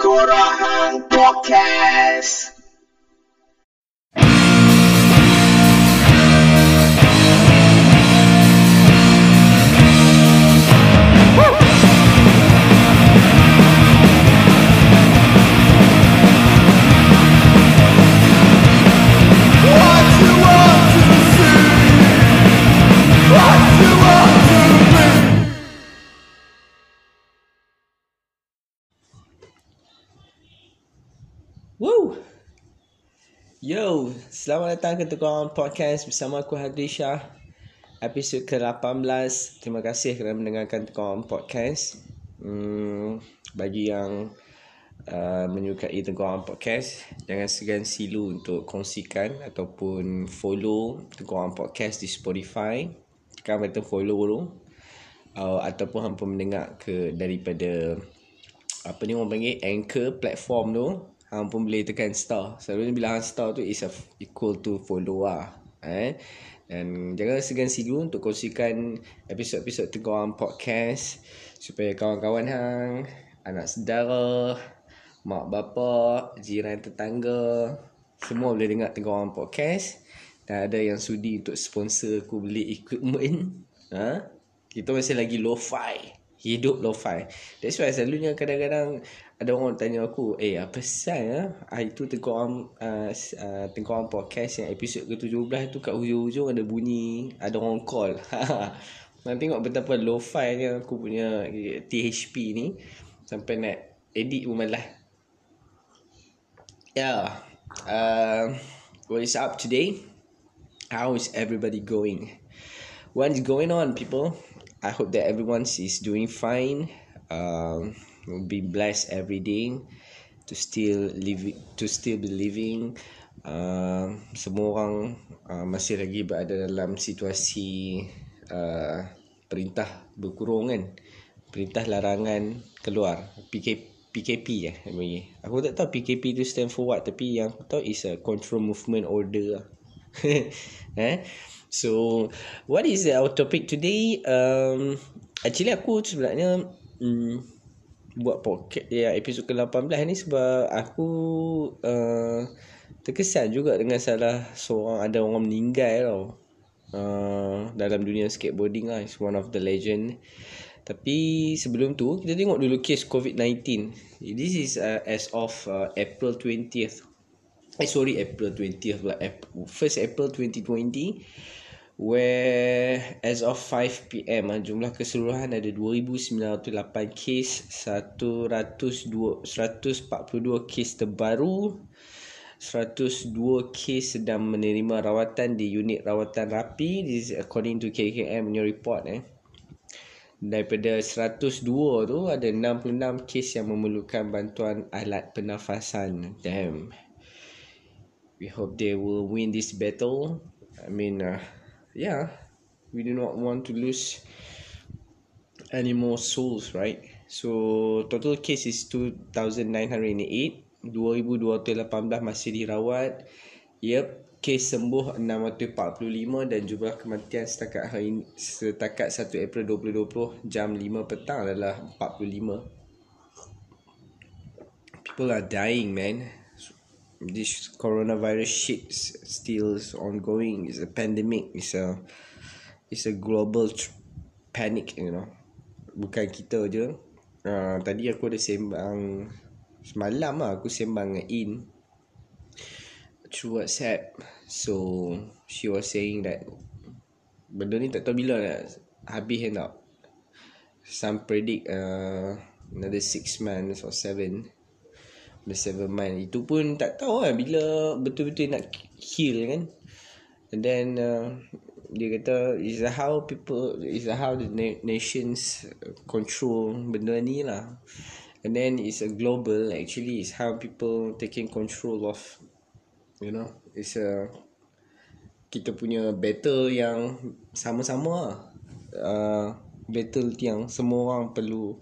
Kurahan Podcast. Yo, selamat datang ke Tukang Podcast bersama aku Hadri Shah. Episod ke-18 Terima kasih kerana mendengarkan Tukang Podcast. Hmm, Bagi yang uh, menyukai Tukang Podcast Jangan segan silu untuk kongsikan Ataupun follow Tukang Podcast di Spotify. Tekan button follow dulu. Uh, Ataupun hampa mendengar ke daripada apa ni orang panggil anchor platform tu hang pun boleh tekan star selalunya bila hang star tu is a equal to follow lah eh dan jangan segan silu untuk kongsikan episod-episod Teguran Podcast supaya kawan-kawan hang, anak saudara, mak bapa, jiran tetangga semua boleh dengar Teguran Podcast dan ada yang sudi untuk sponsor aku beli equipment ha? kita masih lagi lo-fi hidup lo-fi. That's why selalunya kadang-kadang ada orang tanya aku, eh apa pasal ya? Hari tu tengok uh, uh, tengok podcast yang episod ke-17 tu kat hujung-hujung ada bunyi, ada orang call. Nak tengok betapa lo-fi ni aku punya THP ni sampai nak edit pun malah. Yeah. Uh, what is up today? How is everybody going? What is going on, people? I hope that everyone is doing fine. Um, be blessed every day to still live, to still be living. Uh, semua orang uh, masih lagi berada dalam situasi uh, perintah berkurung kan. Perintah larangan keluar. PK, PKP eh. Bagi. Aku tak tahu PKP tu stand for what. Tapi yang aku tahu is a control movement order lah. eh? So, what is our topic today? Um, actually aku sebenarnya um, buat podcast ya episod ke-18 ni sebab aku uh, terkesan juga dengan salah seorang ada orang meninggal tau. Uh, dalam dunia skateboarding lah is one of the legend. Tapi sebelum tu kita tengok dulu case COVID-19 this is uh, as of uh, April 20th eh sorry April 20th pula. First April 2020 where as of 5 pm ah, jumlah keseluruhan ada 2908 kes 102 142 kes terbaru 102 kes sedang menerima rawatan di unit rawatan rapi this is according to KKM punya report eh. Daripada 102 tu ada 66 kes yang memerlukan bantuan alat pernafasan. Damn. We hope they will win this battle. I mean uh, yeah, we do not want to lose any more souls, right? So total case is 2,908. 2,218 masih dirawat. Yep, kes sembuh 645 dan jumlah kematian setakat hari ini, setakat 1 April 2020 jam 5 petang adalah 45. People are dying, man this coronavirus shit is still ongoing. It's a pandemic. It's a it's a global panic. You know, bukan kita je. Uh, tadi aku ada sembang semalam lah aku sembang in through WhatsApp. So she was saying that benda ni tak tahu bila nak habis hand up. Some predict uh, another six months or seven. The seven month Itu pun tak tahu lah Bila betul-betul nak heal kan. And then uh, Dia kata Is how people Is how the na- nations Control benda ni lah. And then it's a global Actually is how people Taking control of You know It's a Kita punya battle yang Sama-sama lah. Uh, Battle yang semua orang perlu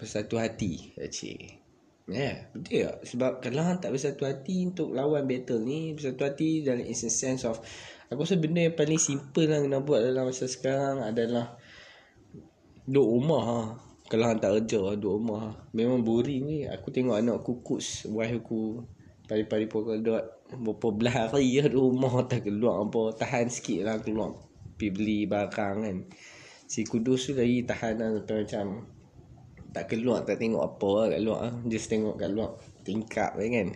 Bersatu hati Actually yeah, betul tak? Sebab kalau tak bersatu hati untuk lawan battle ni, bersatu hati dalam in sense of aku rasa benda yang paling simple lah kena buat dalam masa sekarang adalah duduk rumah ha. Kalau hang tak kerja Duduk rumah Memang boring ni Aku tengok anak kukus Wife aku Pari-pari pokok dot Berapa belah hari lah Duduk rumah Tak keluar apa Tahan sikit lah keluar Pergi beli barang kan Si kudus tu lagi tahan lah macam Tak keluar Tak tengok apa lah kat luar Just tengok kat luar Tingkap kan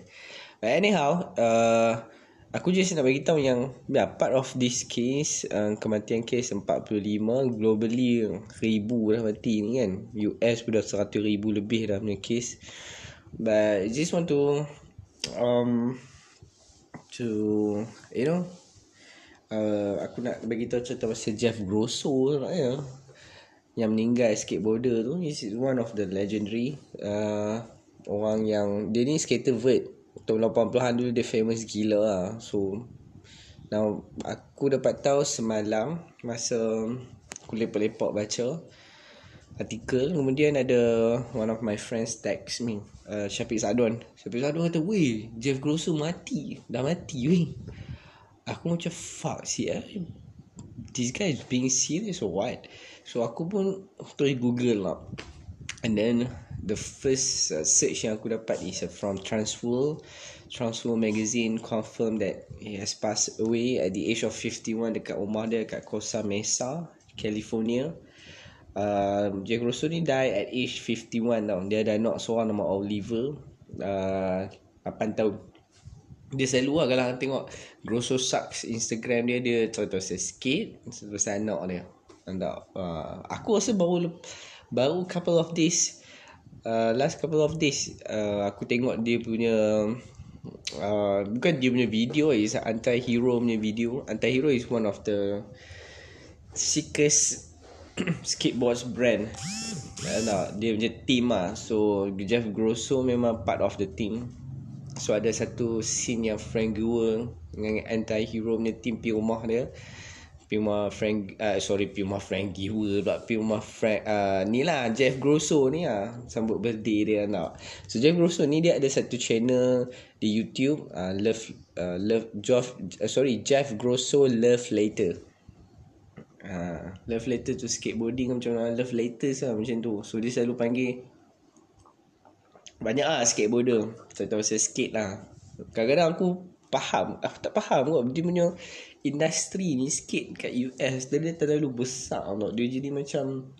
But anyhow uh, Aku just nak bagi tahu yang yeah, part of this case uh, kematian kes 45 globally ribu dah mati ni kan. US pun dah 100 ribu lebih dah punya kes. But just want to um to you know uh, aku nak bagi tahu cerita pasal Jeff Grosso lah ya. Yang meninggal skateboarder tu is one of the legendary uh, orang yang dia ni skater vert. Tahun 80-an dulu dia famous gila lah. So now aku dapat tahu semalam masa aku lepak-lepak baca artikel kemudian ada one of my friends text me uh, Syafiq Sadon Syafiq Sadon kata weh Jeff Grosso mati dah mati weh. Aku macam fuck sih eh? This guy is being serious or what so aku pun terus google lah and then the first uh, search yang aku dapat is uh, from Transworld. Transworld magazine confirm that he has passed away at the age of 51 dekat rumah dia dekat Costa Mesa, California. Uh, Jack Russell ni die at age 51 tau. Dia ada anak seorang nama Oliver. Uh, 8 tahun. Dia selalu lah kalau tengok Grosso Sucks Instagram dia Dia contoh saya skate Pasal anak dia Anda, uh, Aku rasa baru Baru couple of days uh, last couple of days uh, aku tengok dia punya uh, bukan dia punya video is anti hero punya video. Anti hero is one of the sickest skateboards brand. Uh, nah, dia punya team lah. So Jeff Grosso memang part of the team. So ada satu scene yang Frank Gower dengan anti hero punya team pergi rumah dia Puma Frank uh, sorry Puma Frank Giwa pula. Puma Frank uh, ni lah Jeff Grosso ni lah. Sambut birthday dia nak so Jeff Grosso ni dia ada satu channel di YouTube uh, love uh, love Jeff uh, sorry Jeff Grosso love later. Uh, love later tu skateboarding macam mana? Love later lah macam tu. So dia selalu panggil banyak lah skateboarder. Saya tahu saya skate lah. Kadang-kadang aku faham. Aku tak faham kot. Dia punya industri ni sikit kat US dia, dia terlalu besar tau. Dia jadi macam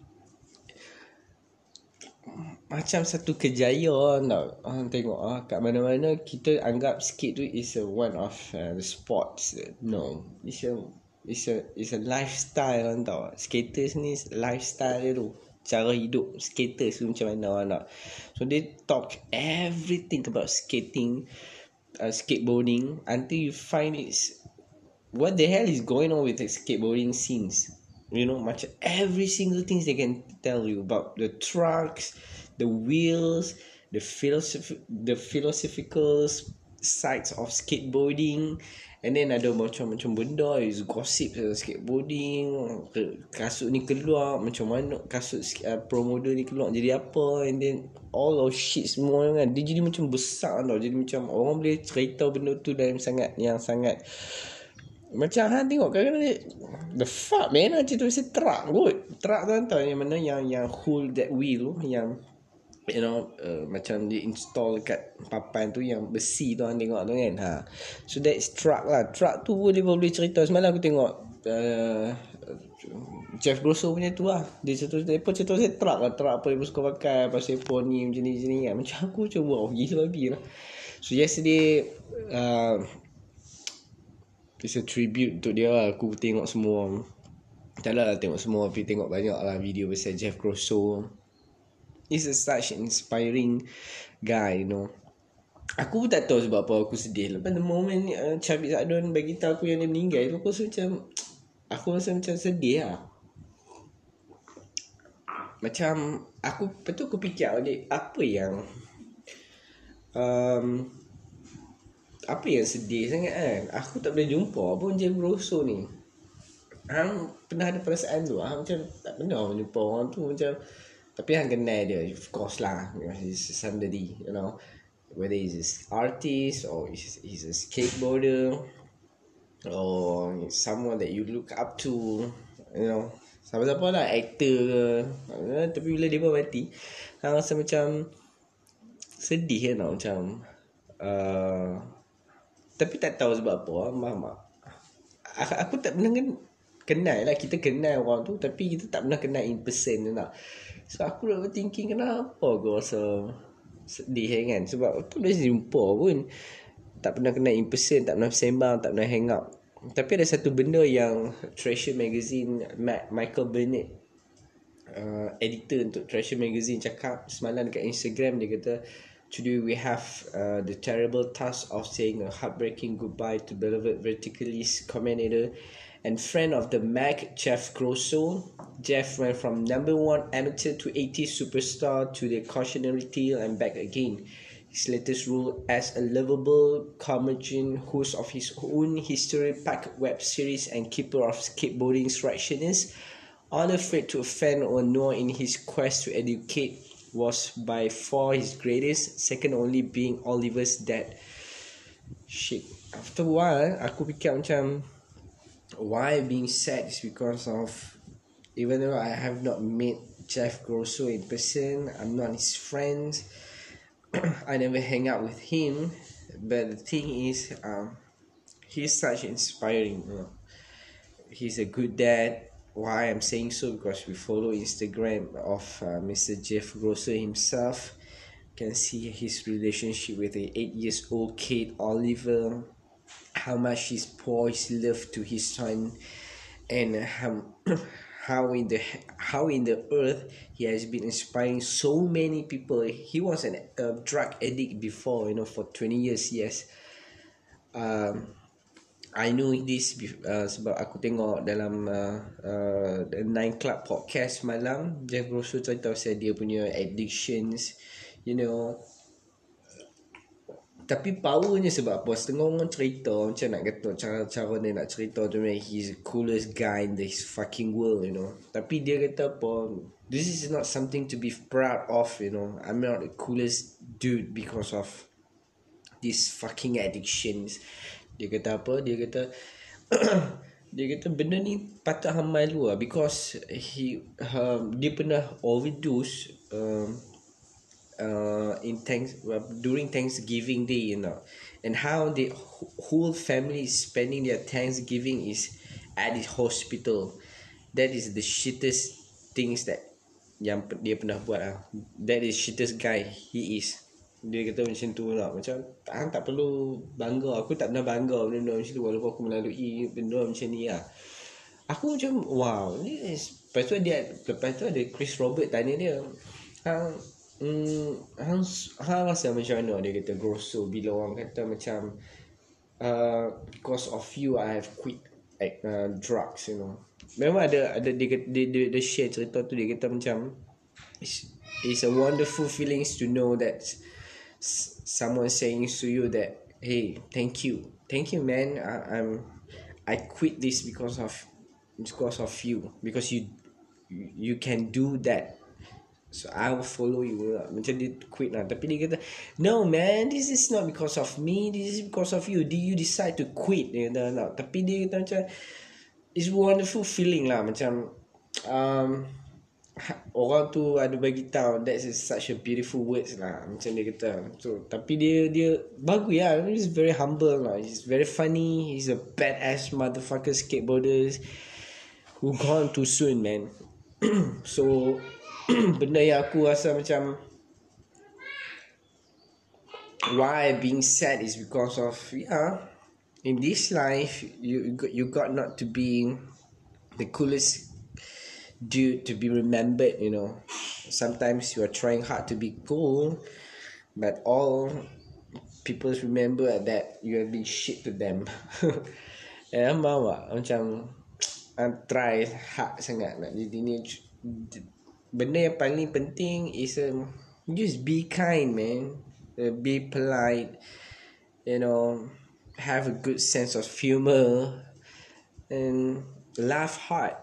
macam satu kejayaan tau. Ah, tengok ah kat mana-mana kita anggap skate tu is a one of uh, the sports. No, it's a it's a it's a lifestyle kan tau. Skaters ni lifestyle dia tu. Cara hidup skaters tu macam mana nak. So they talk everything about skating, uh, skateboarding until you find it's what the hell is going on with the skateboarding scenes? You know much every single things they can tell you about the trucks the wheels the philosoph- the philosophical sides of skateboarding. And then ada macam-macam benda is gossip tentang skateboarding kasut ni keluar macam mana kasut uh, pro model ni keluar jadi apa and then all of shit semua kan. Dia jadi macam besar tau jadi macam orang boleh cerita benda tu dalam sangat yang sangat macam Han tengok kadang-kadang The fuck man Macam tu Saya truck kot. Truck tu tahu Yang mana yang Yang hold that wheel Yang You know uh, Macam dia install Kat papan tu Yang besi tu Han tengok tu kan ha. So that's truck lah. Truck tu boleh Boleh cerita. Semalam aku tengok uh, Jeff Grosso punya tu lah. Dia cerita Dia pun cerita Saya truck lah. Truck apa dia suka pakai Pasal pun ni Macam ni macam ni kan. Macam aku macam Wow gila babi lah. So yesterday uh, It's a tribute untuk dia lah. Aku tengok semua Tak lah tengok semua Tapi tengok banyak lah video pasal Jeff Grosso. He's a such inspiring guy you know. Aku pun tak tahu sebab apa aku sedih. Lepas the moment uh, Chabit Zadon bagi tahu aku yang dia meninggal tu Aku rasa macam Aku rasa macam sedih lah. Macam Aku Betul aku fikir Apa yang um, apa yang sedih sangat kan? Aku tak pernah jumpa pun Jeff Grosso ni. Hang pernah ada perasaan tu? Hang macam tak pernah jumpa orang tu macam tapi hang kenal dia of course lah. He's somebody you know. Whether he's an artist or he's, he's a skateboarder or someone that you look up to you know. Siapa-siapa lah Actor ke. Uh, Tapi bila dia pun mati Hang rasa macam Sedih kan tau Macam uh, Tapi tak tahu sebab apa Faham tak? Aku, tak pernah kan Kenal lah Kita kenal orang tu Tapi kita tak pernah kenal in person tak? So aku dah thinking Kenapa aku rasa Sedih kan? Sebab aku dah jumpa pun Tak pernah kenal in person Tak pernah sembang Tak pernah hang out. Tapi ada satu benda yang Treasure Magazine Matt, Michael Burnett uh, editor untuk Treasure Magazine cakap semalam dekat Instagram dia kata today we have uh, the terrible task of saying a heartbreaking goodbye to beloved verticalist commentator and friend of the Mac, Jeff Grosso. Jeff went from number one amateur to 80 superstar to the cautionary tale and back again. His latest role as a lovable curmudgeon host of his own history-packed web series and keeper of skateboarding instructionists, unafraid to offend or know in his quest to educate was by far his greatest, second only being Oliver's dad. Shit. After a while, aku fikir macam why being sad is because of even though I have not met Jeff Grosso in person, I'm not his friends, I never hang out with him, but the thing is, um, he's such inspiring. You know? He's a good dad. Why I'm saying so because we follow Instagram of uh, Mr. Jeff Grosso himself. Can see his relationship with the eight years old kid Oliver, how much his love to his son, and how how in the how in the earth he has been inspiring so many people he was an a drug addict before you know for 20 years yes um I know this uh, sebab aku tengok dalam uh, uh, the Nine Club podcast malam Jeff Grosso cerita pasal dia punya addictions you know. Tapi powernya sebab apa? Setengah orang cerita macam nak kata cara-cara dia nak cerita tu man he's the coolest guy in this fucking world you know. Tapi dia kata apa? This is not something to be proud of you know. I'm not the coolest dude because of these fucking addictions dia kata apa dia kata dia kata benda ni patut hang malu lah because he um, dia pernah overdose um, uh, in thanks well, during Thanksgiving Day, you know, and how the whole family is spending their Thanksgiving is at the hospital. That is the shittest things that yang dia pernah buat lah. That is shittest guy he is. Dia kata macam tu lah. Macam tak, tak perlu bangga. Aku tak pernah bangga benda macam tu walaupun aku melalui benda macam ni lah. Aku macam wow. Ni lepas tu dia, lepas tu ada Chris Robert tanya dia. Ha, Hmm, hang, hang rasa macam mana dia kata grosso bila orang kata macam uh, because of you I have quit like, uh, drugs you know. Memang ada ada dia dia, dia, dia share cerita tu dia kata macam it's, it's a wonderful feelings to know that someone saying to you that hey thank you. Thank you man. I, I'm I quit this because of because of you. Because you you can do that. So I will follow you. Macam dia quit lah. Tapi dia kata No man This is not because of me. This is because of you. Did you decide to quit. Dia kata no. Tapi dia kata macam It's wonderful feeling lah. Macam um, Orang tu ada bagi tahu That's such a beautiful words lah Macam dia kata. So, Tapi dia dia Bagus lah. He's very humble lah. He's very funny. He's a badass motherfucker skateboarder Who gone too soon man. So benda yang aku rasa macam why being sad is because of yeah in this life you you got not to be the coolest dude to be remembered you know. Sometimes you are trying hard to be cool but all people remember that you have been shit to them. Eh faham macam I'm try hard sangat nak jadi ni benda yang paling penting is um, just be kind man. Uh, be polite you know. Have a good sense of humor and laugh hard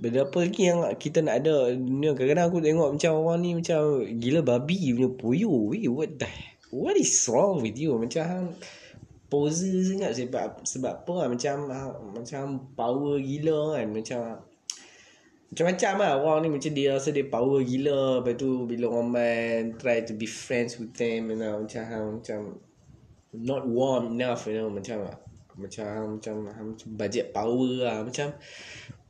benda apa lagi yang kita nak ada dunia? Kadang-kadang aku tengok macam orang ni macam gila babi punya puyo Weh, what the what is wrong with you? Macam pose sangat sebab sebab apa lah? Macam macam power gila kan? Macam macam-macam lah orang ni. Macam dia rasa dia power gila. Lepas tu bila orang main try to be friends with them you know macam hang macam not warm enough you know macam macam hang macam hang macam budget power lah. Macam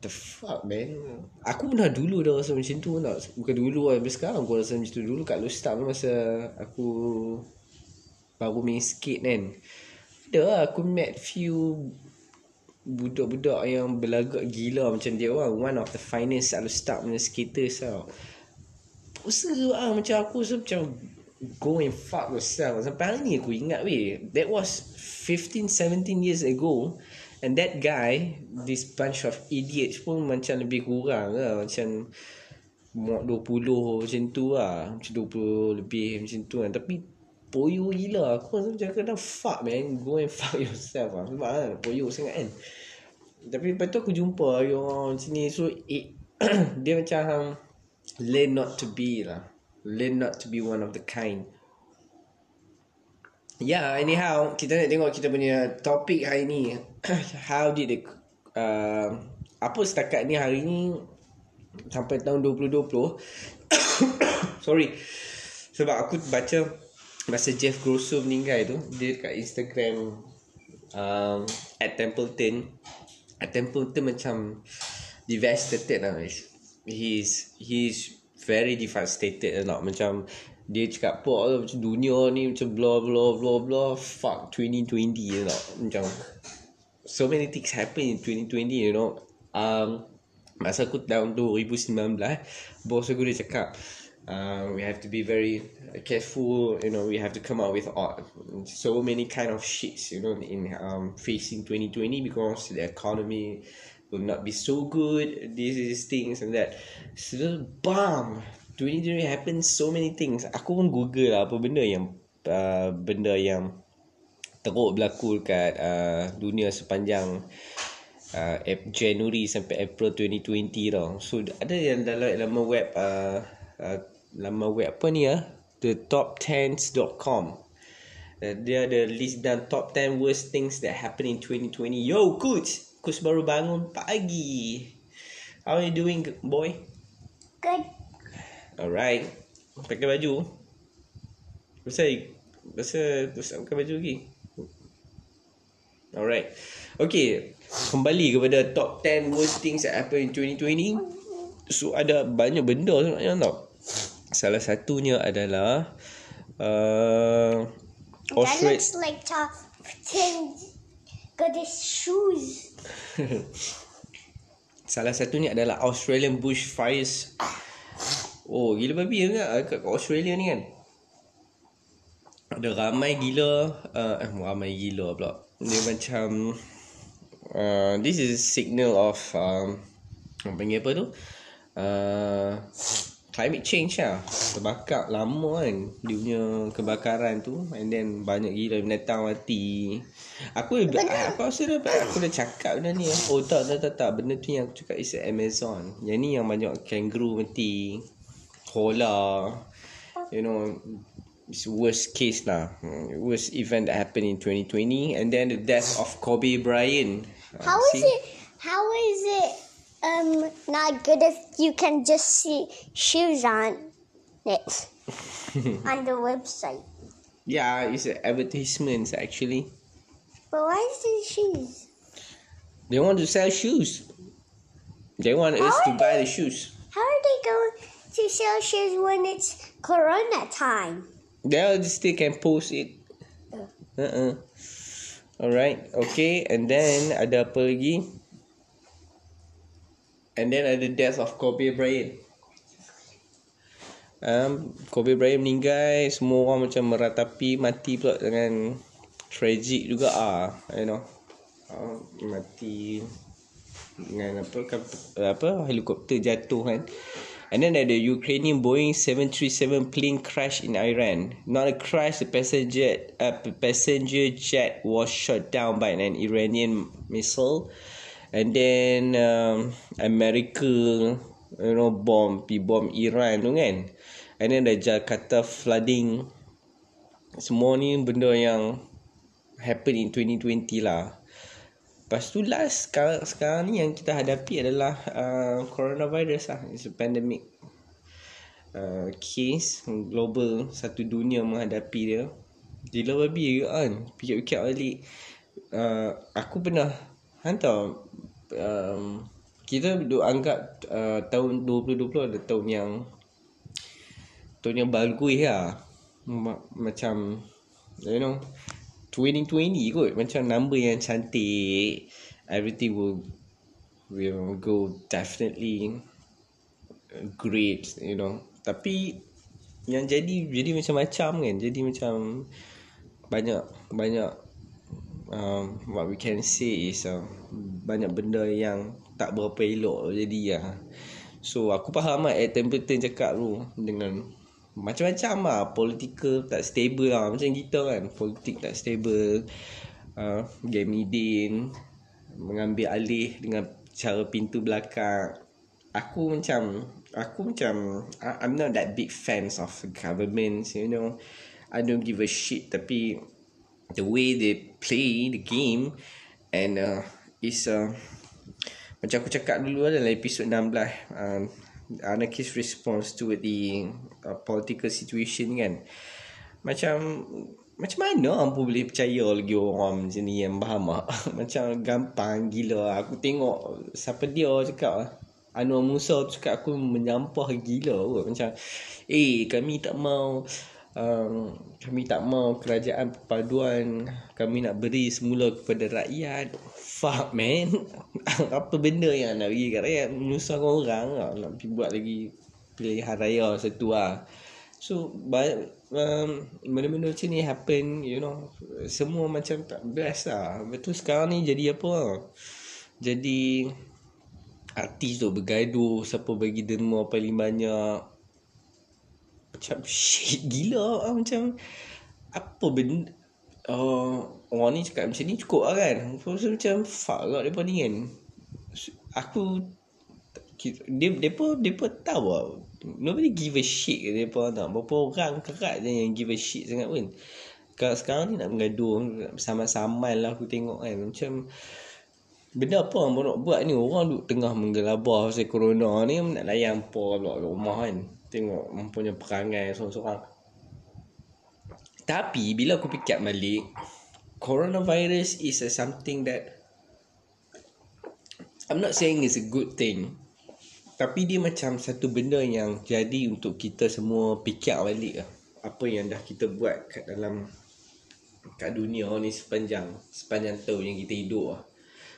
the fuck man? Aku pernah dulu dah rasa macam tu nak bukan dulu lah tapi sekarang aku rasa macam tu. Dulu kat Lostap masa aku baru main skate kan? Ada lah aku met few budak-budak yang berlagak gila macam dia orang. One of the finest at start punya skaters tau. Pusat tu ah macam aku rasa macam go and fuck yourself. Sampai hari ni aku ingat weh that was 15 17 years ago and that guy this bunch of idiots pun macam lebih kurang lah. Macam Muak 20 macam tu lah. Macam 20 lebih macam tu kan. Tapi Poyo gila. Aku rasa macam kadang Fuck man. Go and fuck yourself lah. Sebab kan Poyo sangat kan. Tapi lepas tu aku jumpa Yang macam ni. So it, Dia macam Learn not to be lah. Learn not to be one of the kind Ya yeah, anyhow Kita nak tengok kita punya Topik hari ni. How did the uh, Apa setakat ni hari ni sampai tahun 2020 sorry. Sebab aku baca masa Jeff Grosso meninggal tu dia kat Instagram um, at Templeton. At Templeton macam devastated lah. He's he's very devastated lah macam dia cakap apa macam dunia ni macam blah blah blah blah fuck 2020 lah macam so many things happen in 2020 you know. Um, masa aku tahun 2019 bos aku dia cakap uh, we have to be very careful you know we have to come out with all, so many kind of shits you know in um, facing 2020 because the economy will not be so good this is things and that. So bam 2020 happen so many things aku pun google lah apa benda yang uh, benda yang teruk berlaku dekat uh, dunia sepanjang uh, January sampai April 2020 tau. So ada yang dalam laman web uh, uh, laman web apa ni ya? Uh? The top10s.com. Uh, dia ada list dan top 10 worst things that happen in 2020. Yo, coach. Coach baru bangun pagi. How are you doing, boy? Good. Alright. Pakai baju. Pasal Pasal Pasal pakai baju lagi. Alright. Okay. Kembali kepada top 10 worst things that happen in 2020 so ada banyak benda sebenarnya tau. Salah satunya adalah uh, Australia that looks like top 10 goodest shoes. Salah satunya adalah Australian bushfires oh gila babi kan? Kat Australia ni kan? Ada ramai gila. Uh, eh ramai gila pula. Dia macam uh, this is signal of um, apa panggil apa tu? Uh, climate change lah. Terbakar lama kan dia punya kebakaran tu. And then banyak gila binatang mati. Aku aku rasa dah aku dah cakap benda ni. Oh tak tak tak, tak. benda tu yang aku cakap is Amazon. Yang ni yang banyak kangaroo mati koala you know it's worst case lah worst event that happened in 2020 and then the death of Kobe Bryant how uh, is it? How is it um not good if you can just see shoes on it on the website? Yeah, it's advertisements actually. But why is it shoes? They want to sell shoes. They want how us to buy the shoes. How are they going to shoes when it's Corona time? They still can post it. Uh uh. Alright, okay. And then ada apa lagi? And then ada death of Kobe Bryant. Um, Kobe Bryant meninggal, semua orang macam meratapi mati pula dengan tragic juga ah, you know. Uh, mati dengan apa apa helikopter jatuh kan. And then ada Ukrainian Boeing 737 plane crash in Iran. Not a crash, the passenger a uh, passenger jet was shot down by an Iranian missile. And then um, America, you know, bomb, pi bomb Iran tu kan. And then the Jakarta flooding. Semua ni benda yang happen in 2020 lah. Lepas tu last sekarang, sekarang ni yang kita hadapi adalah uh, coronavirus lah. It's a pandemic uh, case global satu dunia menghadapi dia. Gila babi ke kan. Fikir-fikir balik. Uh, aku pernah hantar um, kita duk anggap uh, tahun 2020 ada tahun yang tahun yang bagus lah. Macam you know 2020 kot. Macam number yang cantik. Everything will will go definitely great you know. Tapi yang jadi jadi macam-macam kan. Jadi macam banyak banyak um, what we can say is uh, banyak benda yang tak berapa elok jadi lah. So aku faham lah at Templeton cakap tu dengan macam-macam lah. Political tak stable lah. Macam kita kan politik tak stable. Uh, game idin mengambil alih dengan cara pintu belakang. Aku macam aku macam I'm not that big fans of government you know. I don't give a shit. Tapi the way they play the game and uh, is uh, macam aku cakap dulu adalah episod 16 uh, anarchist response to the uh, political situation kan. Macam macam mana ampu boleh percaya lagi orang macam ni yang faham macam gampang gila aku tengok siapa dia cakap Anwar Musa tu cakap aku menyampah gila kot. macam eh kami tak mau um, kami tak mau kerajaan perpaduan. Kami nak beri semula kepada rakyat. Fuck man. Apa benda yang nak bagi kat rakyat? Menyusahkan orang. Lah. nak pergi buat lagi pilihan raya satu lah so banyak um, benda-benda macam ni happen you know. Semua macam tak best lah betul sekarang ni jadi apa lah. jadi artis tu bergaduh siapa bagi demo paling banyak macam shit gila lah. Macam apa benda uh, orang ni cakap macam ni cukup lah kan. So, macam fuck lah mereka ni kan. Aku dia depa depa tahu lah. Nobody give a shit ke depa tak berapa orang kerat je yang give a shit sangat pun. Kalau sekarang ni nak mengaduh sama-sama lah aku tengok kan. Macam benda apa yang nak buat ni? Orang duduk tengah menggelabah pasal corona ni nak layan apa pula rumah kan tengok mempunyai perangai seorang-seorang tapi bila aku fikir balik coronavirus is a something that I'm not saying it's a good thing tapi dia macam satu benda yang jadi untuk kita semua fikir balik lah apa yang dah kita buat kat dalam kat dunia ni sepanjang sepanjang tahun yang kita hidup lah.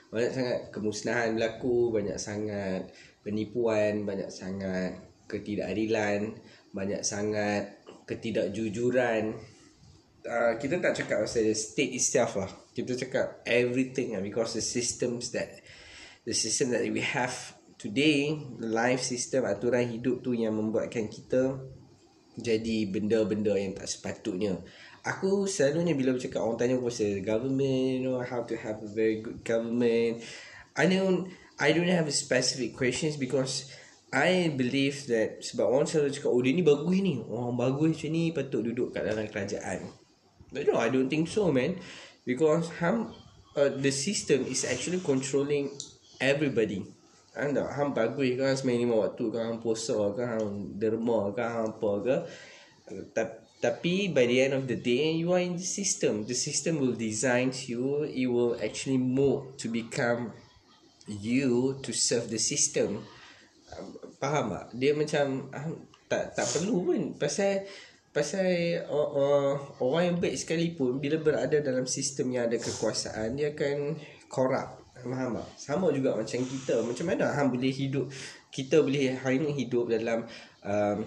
banyak sangat kemusnahan berlaku banyak sangat penipuan banyak sangat ketidakadilan banyak sangat ketidakjujuran uh, kita tak cakap pasal the state itself lah. Kita cakap everything lah because the systems that the system that we have today, the life system, aturan hidup tu yang membuatkan kita jadi benda-benda yang tak sepatutnya. Aku selalunya bila bercakap orang tanya pasal government, you know, how to have a very good government. I don't I don't have a specific questions because I believe that sebab orang selalu cakap oh dia ni bagus ni orang bagus macam ni patut duduk kat dalam kerajaan But no, I don't think so, man. Because ham, uh, the system is actually controlling everybody. Anda ham bagus kan semain lima waktu kan ham puasa kan ham derma kan ham apa ke. Tapi by the end of the day, you are in the system. The system will design you. It will actually move to become you to serve the system. Faham tak? Dia macam tak tak perlu pun. Pasal Pasal uh, uh, orang yang baik sekalipun bila berada dalam sistem yang ada kekuasaan dia akan korup. Faham tak? Sama juga macam kita. Macam mana hang boleh hidup kita boleh hari ni hidup dalam um,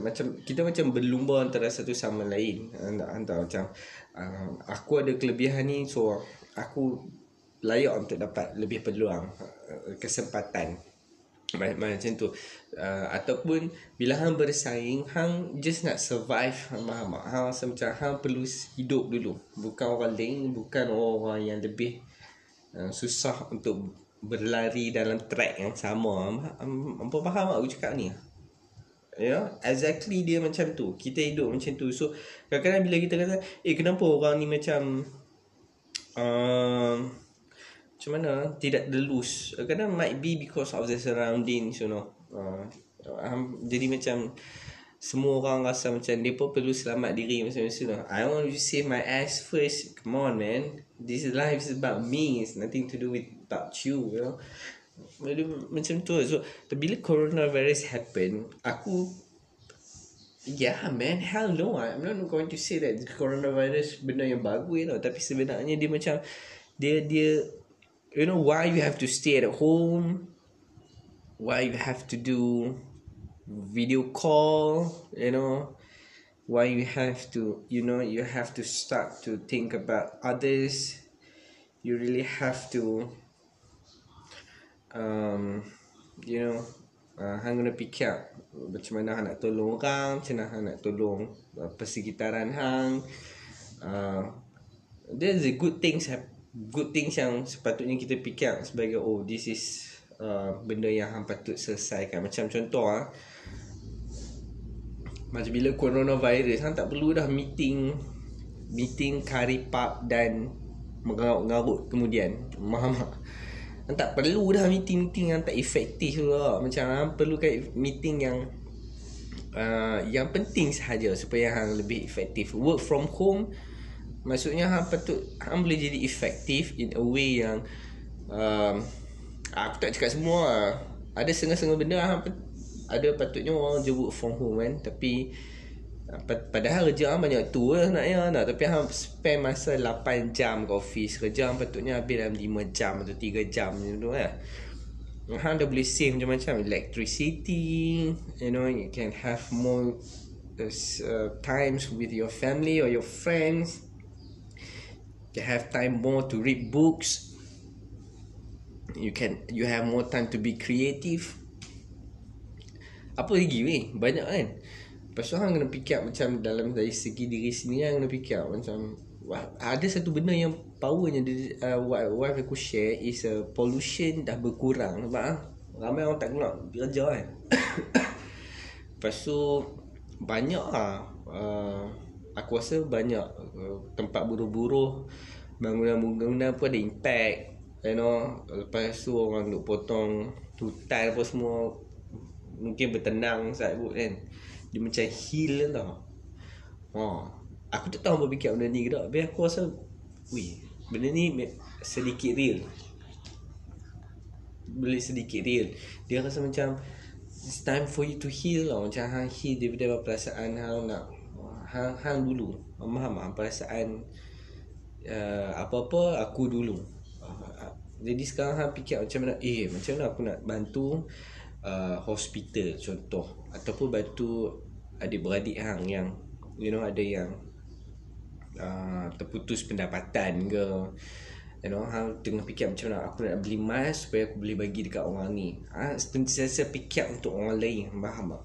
macam kita macam berlumba antara satu sama lain. Anda anda macam uh, aku ada kelebihan ni so aku layak untuk dapat lebih peluang uh, macam tu. Uh, ataupun bila hang bersaing hang just nak survive hang faham tak? Hang rasa macam hang perlu hidup dulu. Bukan orang lain bukan orang yang lebih uh, susah untuk berlari dalam track yang sama. Apa faham tak aku cakap ni? Ya, yeah, exactly dia macam tu. Kita hidup macam tu. So, kadang-kadang bila kita kata, eh kenapa orang ni macam uh, macam mana tidak delus kadang might be because of the surroundings you know uh, um, jadi macam semua orang rasa macam dia pun perlu selamat diri macam tu lah. I want to save my ass first. Come on man. This life is about me. It's nothing to do with about you, you know. Macam tu So, bila coronavirus happen, aku Yeah man, hell no. I'm not going to say that coronavirus benda yang bagus tau. Tapi sebenarnya dia macam dia dia you know why you have to stay at home? Why you have to do video call you know? Why you have to you know you have to start to think about others. You really have to um you know uh, hang pick up macam mana hang nak tolong orang macam mana hang nak tolong uh, persekitaran hang. Uh, there's a good things have good things yang sepatutnya kita up sebagai oh this is uh, benda yang hang patut selesaikan. Macam contoh ah macam bila coronavirus Hang tak perlu dah meeting Meeting kari pub dan Mengarut-ngarut kemudian. Faham tak? Hang tak perlu dah meeting-meeting yang tak efektif tu Macam hang perlu kan meeting yang uh, Yang penting sahaja Supaya hang lebih efektif Work from home Maksudnya hang patut Hang boleh jadi efektif In a way yang um, Aku tak cakap semua lah. Ada setengah-setengah benda hang ada patutnya orang je work from home kan. Tapi ah, padahal kerja orang banyak tu lah nak ya nak. Tapi hang spend masa 8 jam ke office. Kerja orang patutnya habis dalam 5 jam atau 3 jam macam tu kan hang dah boleh save macam-macam. Electricity you know you can have more uh, times with your family or your friends you have time more to read books. You can you have more time to be creative. Apa lagi weh? Banyak kan? Lepas tu hang kena fikir macam dalam dari segi diri sendiri hang kena fikir macam wah, ada satu benda yang powernya uh, what wife aku share is a uh, pollution dah berkurang. Nampak ah? Ramai orang tak keluar kerja kan? Lepas tu banyak lah uh, aku rasa banyak uh, tempat buruh-buruh bangunan-bangunan pun ada impact. You know lepas tu orang duk potong hutan apa semua mungkin bertenang saat kot kan. Dia macam hill tau. Oh, aku tak tahu apa fikir benda ni ke tak tapi aku rasa wih benda ni sedikit real. Boleh sedikit real. Dia rasa macam it's time for you to heal tau macam hang heal daripada perasaan hang nak hang, hang dulu faham faham perasaan uh, apa-apa aku dulu. Jadi sekarang hang fikir macam mana eh macam mana aku nak bantu uh, hospital contoh ataupun bantu adik-beradik hang yang you know ada yang uh, terputus pendapatan ke. You know hang tengah fikir macam mana aku nak beli mask supaya aku boleh bagi dekat orang ni. Ha sentiasa fikir untuk orang lain. Faham tak?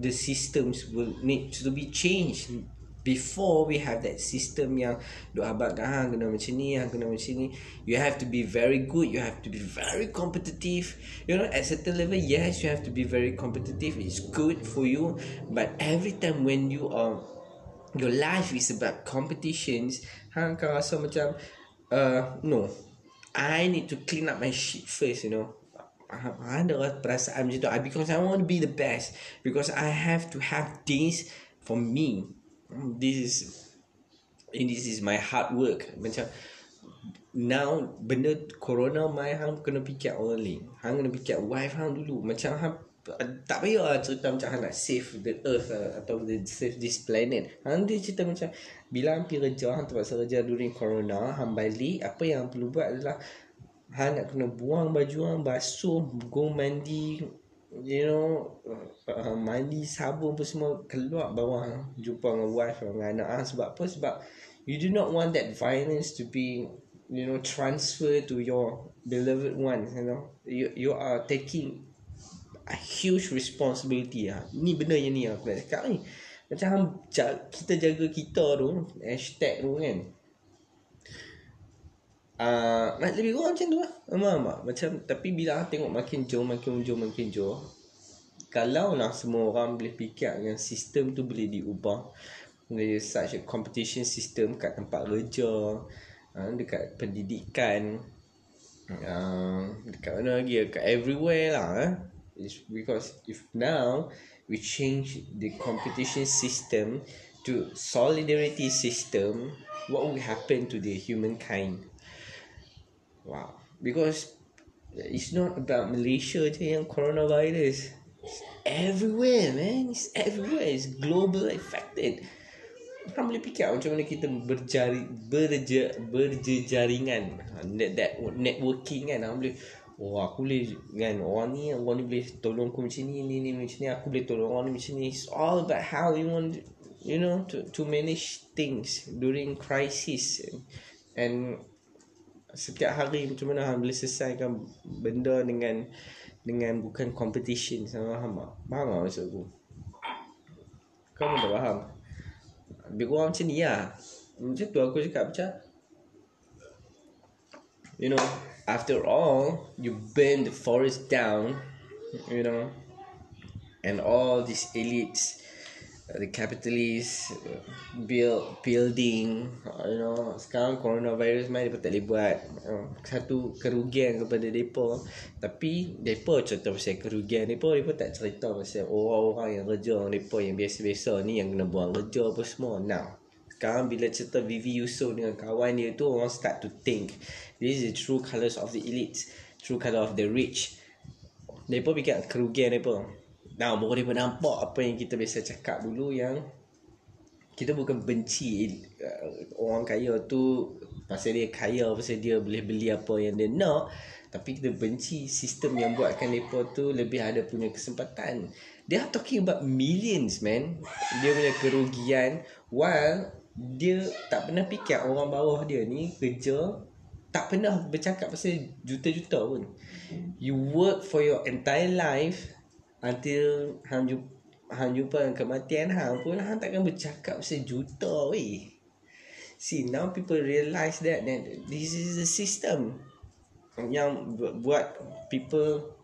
The systems will need to be changed before we have that system yang duk habak kan hang kena macam ni hang kena macam ni you have to be very good you have to be very competitive. You know at certain level yes you have to be very competitive. It's good for you but every time when you are your life is about competitions hang akan rasa macam uh, no. I need to clean up my shit first you know. Ada perasaan macam tu. Because I want to be the best because I have to have this for me this is and this is my hard work. Macam now benda corona mai hang kena fikir lain hang kena fikir wife hang dulu. Macam hang tak payah lah cerita macam hang nak save the earth uh, atau the save this planet. Hang dia cerita macam bila hang pergi kerja hang terpaksa kerja during corona hang balik apa yang perlu buat adalah hang nak kena buang baju hang basuh go mandi you know uh, mandi sabun pun semua keluar bawah jumpa dengan wife dengan anak. Ah sebab apa? Sebab you do not want that violence to be you know transfer to your beloved one you know. You you are taking a huge responsibility ah. Ni benda yang ni aku nak cakap ni. Macam kita jaga kita tu hashtag tu kan Uh, lebih kurang macam tu lah Faham tak? Macam Tapi bila tengok makin jauh Makin jauh Makin jauh Kalau lah semua orang boleh fikir Yang sistem tu boleh diubah There such a competition system Kat tempat kerja uh, Dekat pendidikan uh, dekat mana lagi dekat everywhere lah eh? It's because if now we change the competition system to solidarity system what will happen to the humankind wow. Because it's not about Malaysia je yang coronavirus. It's everywhere man. It's everywhere. It's global affected. Orang boleh fikir macam mana kita berjari, berje, berjejaringan? Net, that networking kan. Orang boleh Oh aku boleh kan orang ni orang ni boleh tolong aku macam ni ni ni macam ni. Aku boleh tolong orang ni macam ni. It's all about how you want you know to to manage things during crisis. And setiap hari macam mana hang boleh selesaikan benda dengan dengan bukan competition sama faham tak? Faham tak maksud aku? Kau pun tak faham? Lebih kurang macam ni lah Macam tu aku cakap macam You know After all You burn the forest down You know And all these elites The capitalists uh, Build Building You know. Sekarang coronavirus Mereka tak boleh buat Satu kerugian kepada mereka. Tapi Mereka contoh pasal kerugian mereka Mereka tak cerita pasal Orang-orang yang kerja Mereka yang biasa-biasa ni Yang kena buang kerja apa semua. Now sekarang bila cerita Vivi Yusof dengan kawan dia tu Orang start to think. This is the true colours of the elites True colour of the rich. Mereka fikir kerugian mereka Nah, dia nampak apa yang kita biasa cakap dulu yang kita bukan benci uh, orang kaya tu pasal dia kaya pasal dia boleh beli apa yang dia nak. Tapi kita benci sistem yang buatkan mereka tu lebih ada punya kesempatan. Are talking about millions man. Dia punya kerugian while dia tak pernah fikir orang bawah dia ni kerja tak pernah bercakap pasal juta-juta pun. You work for your entire life until hang jumpa hang jumpa kematian hang pun hang takkan bercakap sejuta weh. See now people realise that that this is the system yang buat people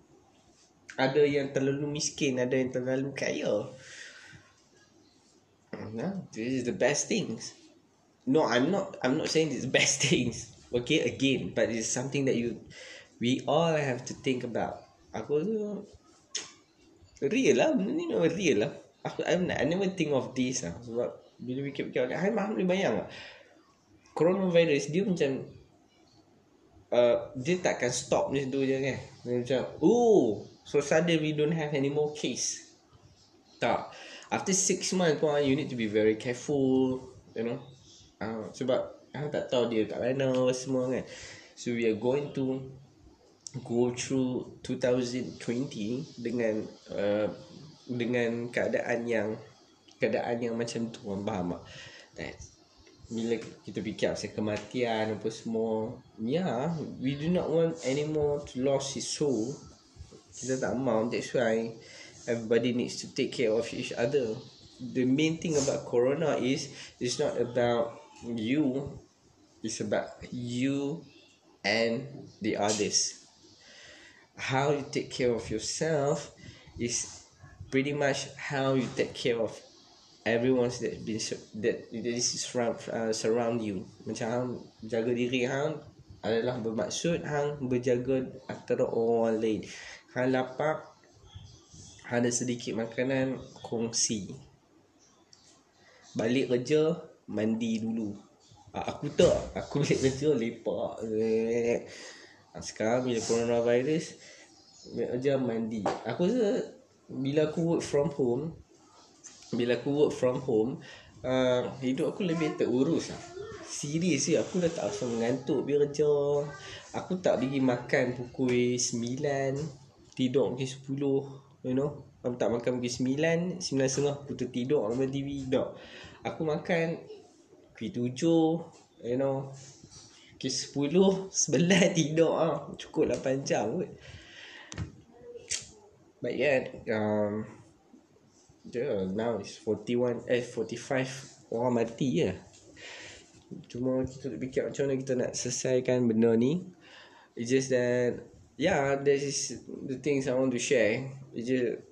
ada yang terlalu miskin ada yang terlalu kaya. Nah this is the best things. No i'm not i'm not saying the best things. Okay again but it's something that you we all have to think about. Aku tu real lah benda ni memang real lah. Aku I, I never think of this lah. Sebab bila fikir-fikir Hai Maham boleh bayang lah. Coronavirus dia macam uh, dia takkan stop macam tu je kan. Dia macam oh so suddenly we don't have any more case. Tak. After six months pun you need to be very careful you know. Uh, sebab aku tak tahu dia kat mana semua kan. So we are going to go through 2020 dengan uh, dengan keadaan yang keadaan yang macam tu orang faham tak? That bila kita fikir pasal kematian apa semua yeah we do not want anymore to lose his soul. Kita tak mahu that's why everybody needs to take care of each other. The main thing about corona is it's not about you it's about you and the others how you take care of yourself is pretty much how you take care of everyone that been that that is surround uh, surround you. Macam hang jaga diri hang adalah bermaksud hang berjaga antara orang lain. Hang lapar ada sedikit makanan kongsi. Balik kerja mandi dulu. Aku tak. Aku balik kerja lepak sekarang bila coronavirus Kerja mandi. Aku rasa Bila aku work from home Bila aku work from home uh, Hidup aku lebih terurus lah. Serius sih Aku dah tak rasa mengantuk Bila kerja. Aku tak pergi makan pukul 9 Tidur pukul 10 You know. Aku tak makan pukul 9 9.30 aku tertidur Nonton TV Tak Aku makan Pukul 7 You know Pukul 10 Sebelah tidur. Ah. Cukup 8 jam kot. But yeah um, yeah, Now is 41 Eh 45 Orang mati je. Cuma kita nak fikir macam mana kita nak selesaikan benda ni. It's just that Yeah This is the things I want to share. It's just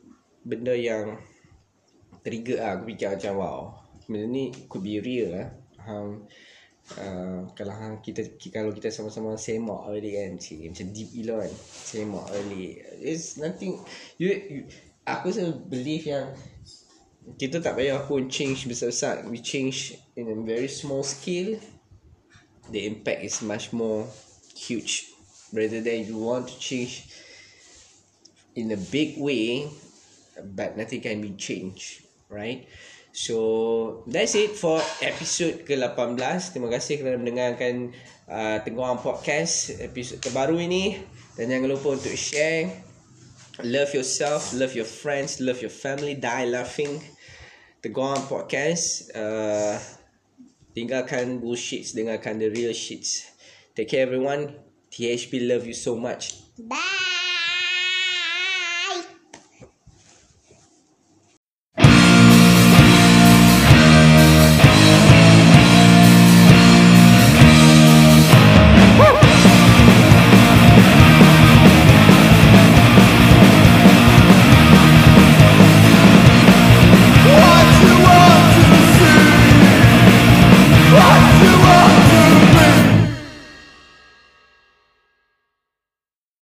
Benda yang Trigger lah Aku fikir macam wow Benda ni could be real lah um, Uh, kalau hang kita kalau kita sama-sama semak early kan cik, macam deep gila kan semak early it's nothing you, you aku rasa believe yang kita tak payah pun change besar-besar. We change in a very small scale. The impact is much more huge. Rather than you want to change in a big way but nothing can be changed right so that's it for episode ke-18 terima kasih kerana mendengarkan uh, Tengkorak Podcast episode terbaru ini dan jangan lupa untuk share Love yourself, love your friends, love your family, die laughing. On Podcast. Uh, tinggalkan bullshits, dengarkan the real shits. Take care everyone. THP love you so much. Bye.